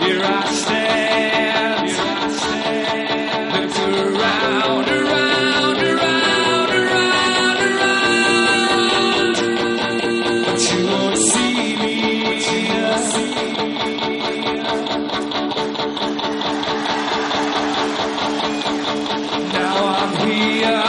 Here I stand. We are.